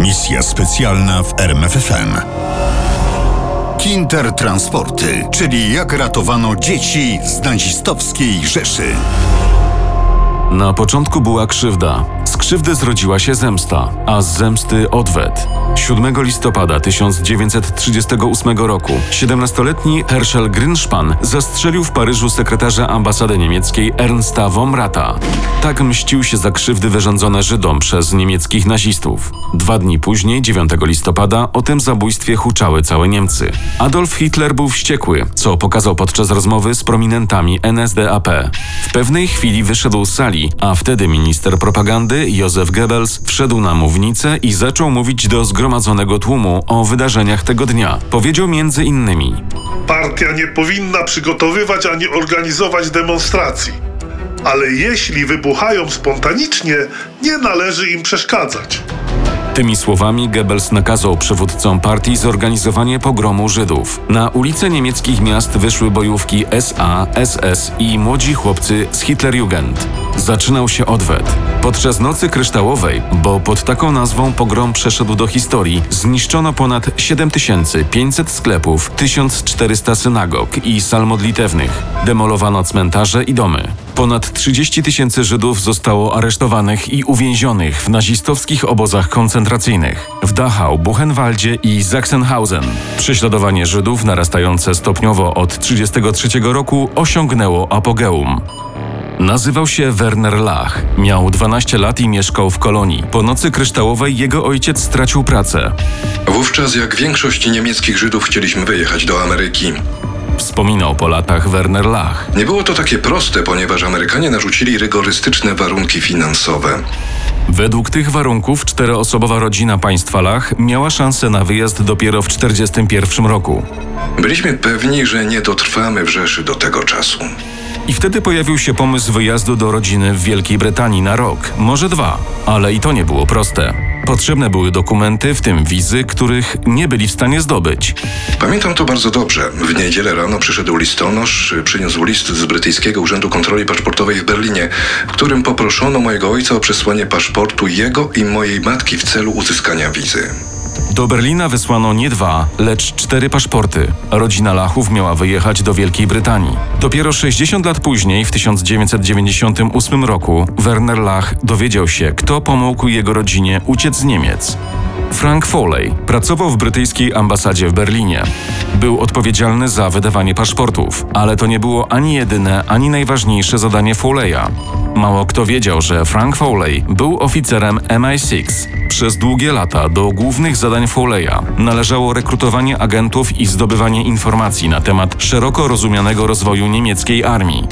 Misja specjalna w RMFFM. Kinter Transporty, czyli jak ratowano dzieci z nazistowskiej Rzeszy. Na początku była krzywda. Z krzywdy zrodziła się zemsta, a z zemsty odwet. 7 listopada 1938 roku 17-letni Herschel Grünspan zastrzelił w Paryżu sekretarza ambasady niemieckiej Ernsta Womrata. Tak mścił się za krzywdy wyrządzone Żydom przez niemieckich nazistów. Dwa dni później, 9 listopada, o tym zabójstwie huczały całe Niemcy. Adolf Hitler był wściekły, co pokazał podczas rozmowy z prominentami NSDAP. W pewnej chwili wyszedł z sali, a wtedy minister propagandy Józef Goebbels wszedł na mównicę i zaczął mówić do zgromadzonego tłumu o wydarzeniach tego dnia. Powiedział między innymi: Partia nie powinna przygotowywać ani organizować demonstracji. Ale jeśli wybuchają spontanicznie, nie należy im przeszkadzać. Tymi słowami Goebbels nakazał przywódcom partii zorganizowanie pogromu Żydów. Na ulice niemieckich miast wyszły bojówki SA, SS i młodzi chłopcy z Hitlerjugend. Zaczynał się odwet. Podczas Nocy Kryształowej, bo pod taką nazwą pogrom przeszedł do historii, zniszczono ponad 7500 sklepów, 1400 synagog i sal modlitewnych. Demolowano cmentarze i domy. Ponad 30 tysięcy Żydów zostało aresztowanych i uwięzionych w nazistowskich obozach koncentracyjnych w Dachau, Buchenwaldzie i Sachsenhausen. Prześladowanie Żydów, narastające stopniowo od 1933 roku, osiągnęło apogeum. Nazywał się Werner Lach. Miał 12 lat i mieszkał w kolonii. Po nocy kryształowej jego ojciec stracił pracę. Wówczas, jak większość niemieckich Żydów, chcieliśmy wyjechać do Ameryki. Wspominał po latach Werner Lach. Nie było to takie proste, ponieważ Amerykanie narzucili rygorystyczne warunki finansowe. Według tych warunków czteroosobowa rodzina państwa Lach miała szansę na wyjazd dopiero w 1941 roku. Byliśmy pewni, że nie dotrwamy w Rzeszy do tego czasu. I wtedy pojawił się pomysł wyjazdu do rodziny w Wielkiej Brytanii na rok, może dwa, ale i to nie było proste. Potrzebne były dokumenty, w tym wizy, których nie byli w stanie zdobyć. Pamiętam to bardzo dobrze. W niedzielę rano przyszedł listonosz, przyniósł list z brytyjskiego Urzędu Kontroli Paszportowej w Berlinie, w którym poproszono mojego ojca o przesłanie paszportu jego i mojej matki w celu uzyskania wizy. Do Berlina wysłano nie dwa, lecz cztery paszporty. Rodzina Lachów miała wyjechać do Wielkiej Brytanii. Dopiero 60 lat później, w 1998 roku, Werner Lach dowiedział się, kto pomógł jego rodzinie uciec z Niemiec. Frank Foley pracował w brytyjskiej ambasadzie w Berlinie. Był odpowiedzialny za wydawanie paszportów, ale to nie było ani jedyne, ani najważniejsze zadanie Foley'a. Mało kto wiedział, że Frank Foley był oficerem MI6. Przez długie lata do głównych zadań Foley'a należało rekrutowanie agentów i zdobywanie informacji na temat szeroko rozumianego rozwoju niemieckiej armii.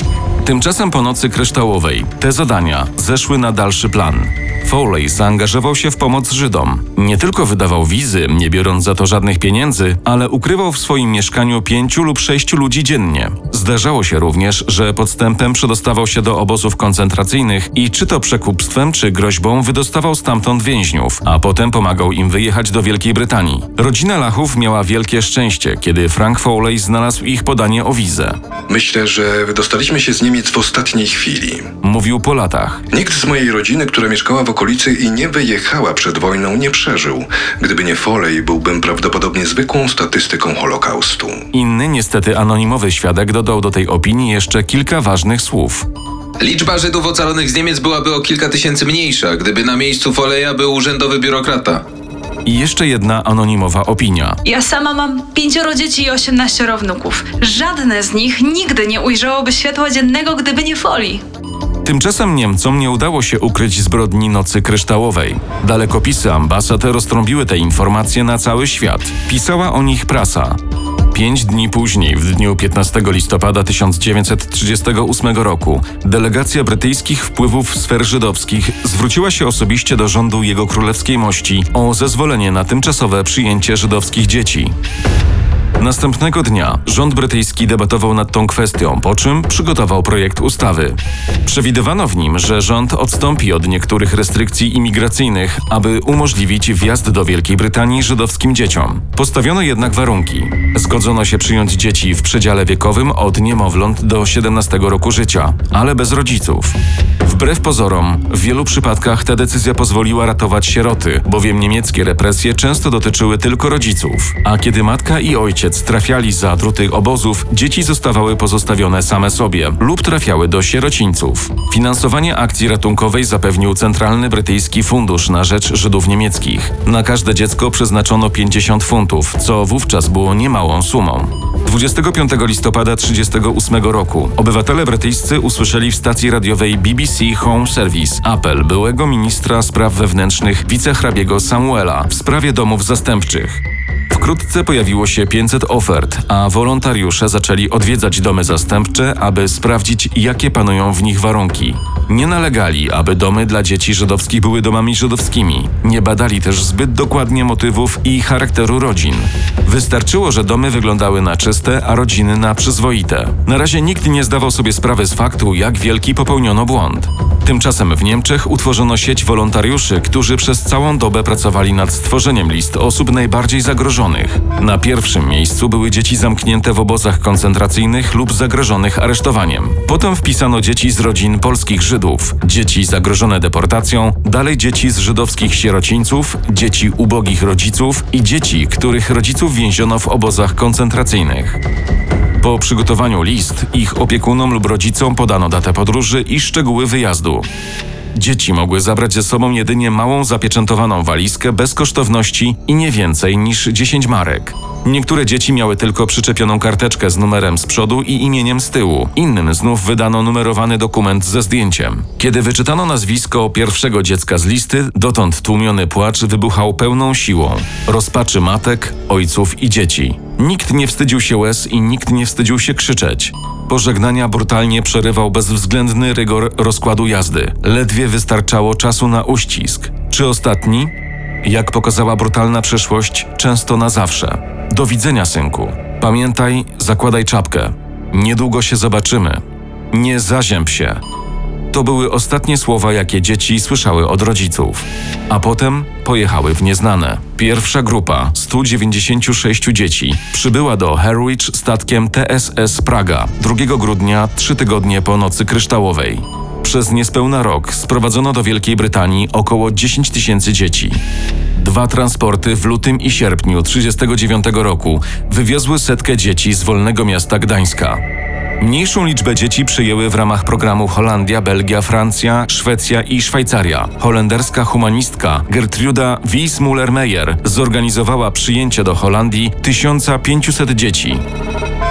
Tymczasem po nocy kryształowej te zadania zeszły na dalszy plan. Foley zaangażował się w pomoc Żydom. Nie tylko wydawał wizy, nie biorąc za to żadnych pieniędzy, ale ukrywał w swoim mieszkaniu pięciu lub sześciu ludzi dziennie. Zdarzało się również, że podstępem przedostawał się do obozów koncentracyjnych i czy to przekupstwem, czy groźbą wydostawał stamtąd więźniów, a potem pomagał im wyjechać do Wielkiej Brytanii. Rodzina Lachów miała wielkie szczęście, kiedy Frank Foley znalazł ich podanie o wizę. Myślę, że wydostaliśmy się z Niemiec w ostatniej chwili. Mówił po latach. Nikt z mojej rodziny, która mieszkała w okolicy i nie wyjechała przed wojną, nie przeżył. Gdyby nie Foley, byłbym prawdopodobnie zwykłą statystyką Holokaustu. Inny, niestety anonimowy świadek dodał do tej opinii jeszcze kilka ważnych słów. Liczba Żydów ocalonych z Niemiec byłaby o kilka tysięcy mniejsza, gdyby na miejscu Foleja był urzędowy biurokrata. I jeszcze jedna anonimowa opinia. Ja sama mam pięcioro dzieci i 18 wnuków. Żadne z nich nigdy nie ujrzałoby światła dziennego, gdyby nie folii. Tymczasem Niemcom nie udało się ukryć zbrodni Nocy Kryształowej. Dalekopisy ambasad roztrąbiły te informacje na cały świat. Pisała o nich prasa. Pięć dni później, w dniu 15 listopada 1938 roku, delegacja brytyjskich wpływów sfer żydowskich zwróciła się osobiście do rządu Jego Królewskiej Mości o zezwolenie na tymczasowe przyjęcie żydowskich dzieci. Następnego dnia rząd brytyjski debatował nad tą kwestią, po czym przygotował projekt ustawy. Przewidywano w nim, że rząd odstąpi od niektórych restrykcji imigracyjnych, aby umożliwić wjazd do Wielkiej Brytanii żydowskim dzieciom. Postawiono jednak warunki. Zgodzono się przyjąć dzieci w przedziale wiekowym od niemowląt do 17 roku życia, ale bez rodziców. Wbrew pozorom, w wielu przypadkach ta decyzja pozwoliła ratować sieroty, bowiem niemieckie represje często dotyczyły tylko rodziców. A kiedy matka i ojciec trafiali za druty obozów, dzieci zostawały pozostawione same sobie lub trafiały do sierocińców. Finansowanie akcji ratunkowej zapewnił Centralny Brytyjski Fundusz na rzecz Żydów niemieckich. Na każde dziecko przeznaczono 50 funtów, co wówczas było niemałą sumą. 25 listopada 1938 roku obywatele brytyjscy usłyszeli w stacji radiowej BBC Home Service apel byłego ministra spraw wewnętrznych wicehrabiego Samuela w sprawie domów zastępczych. Wkrótce pojawiło się 500 ofert, a wolontariusze zaczęli odwiedzać domy zastępcze, aby sprawdzić, jakie panują w nich warunki. Nie nalegali, aby domy dla dzieci żydowskich były domami żydowskimi. Nie badali też zbyt dokładnie motywów i charakteru rodzin. Wystarczyło, że domy wyglądały na czyste, a rodziny na przyzwoite. Na razie nikt nie zdawał sobie sprawy z faktu, jak wielki popełniono błąd. Tymczasem w Niemczech utworzono sieć wolontariuszy, którzy przez całą dobę pracowali nad stworzeniem list osób najbardziej zagrożonych. Na pierwszym miejscu były dzieci zamknięte w obozach koncentracyjnych lub zagrożonych aresztowaniem. Potem wpisano dzieci z rodzin polskich Żydów, dzieci zagrożone deportacją, dalej dzieci z żydowskich sierocińców, dzieci ubogich rodziców i dzieci, których rodziców więziono w obozach koncentracyjnych. Po przygotowaniu list, ich opiekunom lub rodzicom podano datę podróży i szczegóły wyjazdu. Dzieci mogły zabrać ze sobą jedynie małą zapieczętowaną walizkę bez kosztowności i nie więcej niż 10 marek. Niektóre dzieci miały tylko przyczepioną karteczkę z numerem z przodu i imieniem z tyłu. Innym znów wydano numerowany dokument ze zdjęciem. Kiedy wyczytano nazwisko pierwszego dziecka z listy, dotąd tłumiony płacz wybuchał pełną siłą. Rozpaczy matek, ojców i dzieci. Nikt nie wstydził się łez i nikt nie wstydził się krzyczeć. Pożegnania brutalnie przerywał bezwzględny rygor rozkładu jazdy. Ledwie wystarczało czasu na uścisk. Czy ostatni? Jak pokazała brutalna przeszłość, często na zawsze. Do widzenia, synku. Pamiętaj, zakładaj czapkę. Niedługo się zobaczymy. Nie zazięb się. To były ostatnie słowa, jakie dzieci słyszały od rodziców. A potem pojechały w nieznane. Pierwsza grupa, 196 dzieci, przybyła do Harwich statkiem TSS Praga 2 grudnia, trzy tygodnie po Nocy Kryształowej. Przez niespełna rok sprowadzono do Wielkiej Brytanii około 10 tysięcy dzieci. Dwa transporty w lutym i sierpniu 1939 roku wywiozły setkę dzieci z wolnego miasta Gdańska. Mniejszą liczbę dzieci przyjęły w ramach programu Holandia, Belgia, Francja, Szwecja i Szwajcaria. Holenderska humanistka Gertruda Wies-Muller-Meyer zorganizowała przyjęcie do Holandii 1500 dzieci.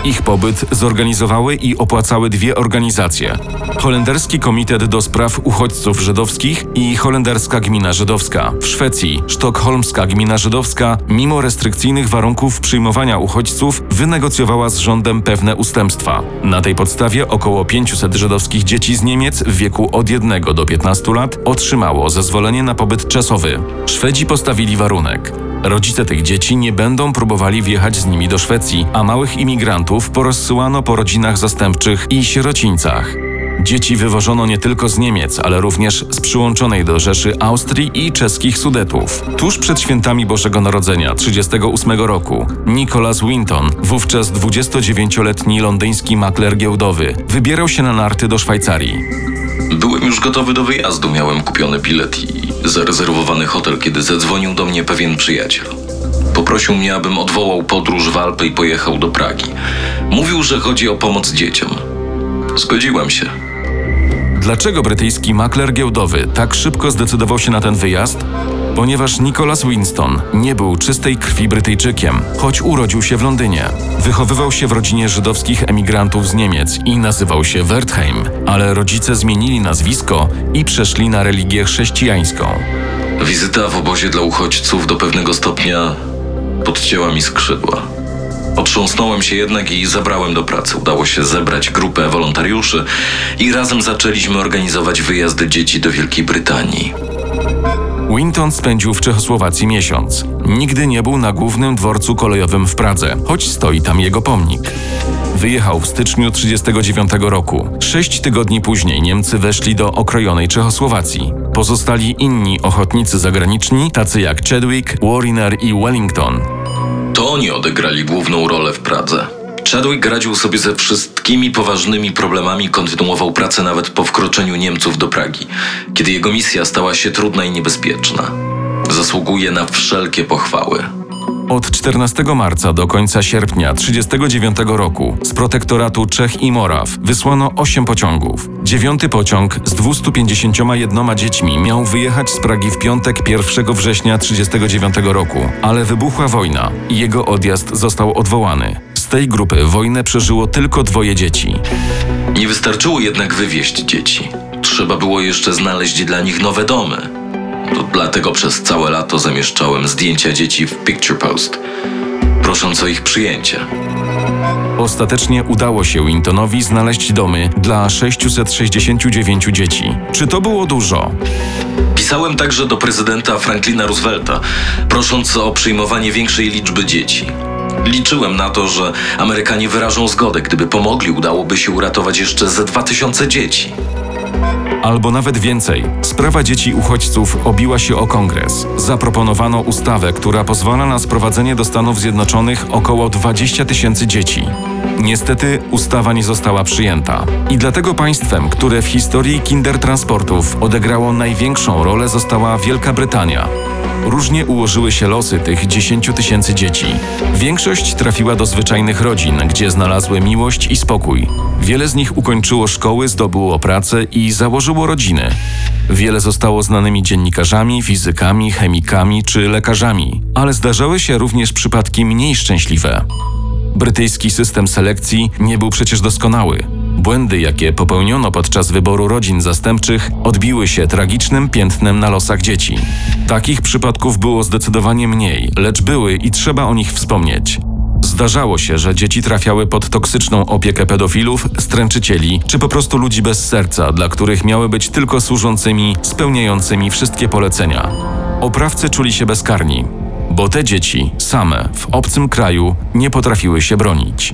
Ich pobyt zorganizowały i opłacały dwie organizacje: Holenderski Komitet do Spraw Uchodźców Żydowskich i Holenderska Gmina Żydowska. W Szwecji Sztokholmska Gmina Żydowska, mimo restrykcyjnych warunków przyjmowania uchodźców, wynegocjowała z rządem pewne ustępstwa. Na tej podstawie około 500 żydowskich dzieci z Niemiec w wieku od 1 do 15 lat otrzymało zezwolenie na pobyt czasowy. Szwedzi postawili warunek. Rodzice tych dzieci nie będą próbowali wjechać z nimi do Szwecji, a małych imigrantów porozsyłano po rodzinach zastępczych i sierocińcach. Dzieci wywożono nie tylko z Niemiec, ale również z przyłączonej do Rzeszy Austrii i czeskich Sudetów. Tuż przed świętami Bożego Narodzenia 1938 roku Nicholas Winton, wówczas 29-letni londyński makler giełdowy, wybierał się na narty do Szwajcarii. Byłem już gotowy do wyjazdu, miałem kupiony bilet i zarezerwowany hotel, kiedy zadzwonił do mnie pewien przyjaciel. Poprosił mnie, abym odwołał podróż w Alpy i pojechał do Pragi. Mówił, że chodzi o pomoc dzieciom. Zgodziłem się. Dlaczego brytyjski makler giełdowy tak szybko zdecydował się na ten wyjazd? Ponieważ Nicholas Winston nie był czystej krwi Brytyjczykiem, choć urodził się w Londynie. Wychowywał się w rodzinie żydowskich emigrantów z Niemiec i nazywał się Wertheim, ale rodzice zmienili nazwisko i przeszli na religię chrześcijańską. Wizyta w obozie dla uchodźców do pewnego stopnia podcięła mi skrzydła. Otrząsnąłem się jednak i zabrałem do pracy. Udało się zebrać grupę wolontariuszy i razem zaczęliśmy organizować wyjazdy dzieci do Wielkiej Brytanii. Winton spędził w Czechosłowacji miesiąc. Nigdy nie był na głównym dworcu kolejowym w Pradze, choć stoi tam jego pomnik. Wyjechał w styczniu 1939 roku. Sześć tygodni później Niemcy weszli do okrojonej Czechosłowacji. Pozostali inni ochotnicy zagraniczni, tacy jak Chadwick, Warriner i Wellington. To oni odegrali główną rolę w Pradze. Chadwick radził sobie ze wszystkimi poważnymi problemami, kontynuował pracę nawet po wkroczeniu Niemców do Pragi, kiedy jego misja stała się trudna i niebezpieczna. Zasługuje na wszelkie pochwały. Od 14 marca do końca sierpnia 1939 roku z protektoratu Czech i Moraw wysłano 8 pociągów. Dziewiąty pociąg z 251 dziećmi miał wyjechać z Pragi w piątek 1 września 1939 roku, ale wybuchła wojna i jego odjazd został odwołany. Z tej grupy wojnę przeżyło tylko dwoje dzieci. Nie wystarczyło jednak wywieźć dzieci. Trzeba było jeszcze znaleźć dla nich nowe domy. To dlatego przez całe lato zamieszczałem zdjęcia dzieci w Picture Post, prosząc o ich przyjęcie. Ostatecznie udało się Wintonowi znaleźć domy dla 669 dzieci. Czy to było dużo? Pisałem także do prezydenta Franklina Roosevelta, prosząc o przyjmowanie większej liczby dzieci. Liczyłem na to, że Amerykanie wyrażą zgodę. Gdyby pomogli, udałoby się uratować jeszcze ze 2000 dzieci. Albo nawet więcej. Sprawa dzieci uchodźców obiła się o kongres. Zaproponowano ustawę, która pozwala na sprowadzenie do Stanów Zjednoczonych około 20 tysięcy dzieci. Niestety ustawa nie została przyjęta. I dlatego państwem, które w historii kindertransportów odegrało największą rolę, została Wielka Brytania. Różnie ułożyły się losy tych 10 tysięcy dzieci. Większość trafiła do zwyczajnych rodzin, gdzie znalazły miłość i spokój. Wiele z nich ukończyło szkoły, zdobyło pracę i założyło rodziny. Wiele zostało znanymi dziennikarzami, fizykami, chemikami czy lekarzami, ale zdarzały się również przypadki mniej szczęśliwe. Brytyjski system selekcji nie był przecież doskonały. Błędy, jakie popełniono podczas wyboru rodzin zastępczych, odbiły się tragicznym piętnem na losach dzieci. Takich przypadków było zdecydowanie mniej, lecz były i trzeba o nich wspomnieć. Zdarzało się, że dzieci trafiały pod toksyczną opiekę pedofilów, stręczycieli czy po prostu ludzi bez serca, dla których miały być tylko służącymi, spełniającymi wszystkie polecenia. Oprawcy czuli się bezkarni, bo te dzieci same w obcym kraju nie potrafiły się bronić.